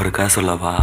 உனக்கு ஒருக்கா சொல்லவா?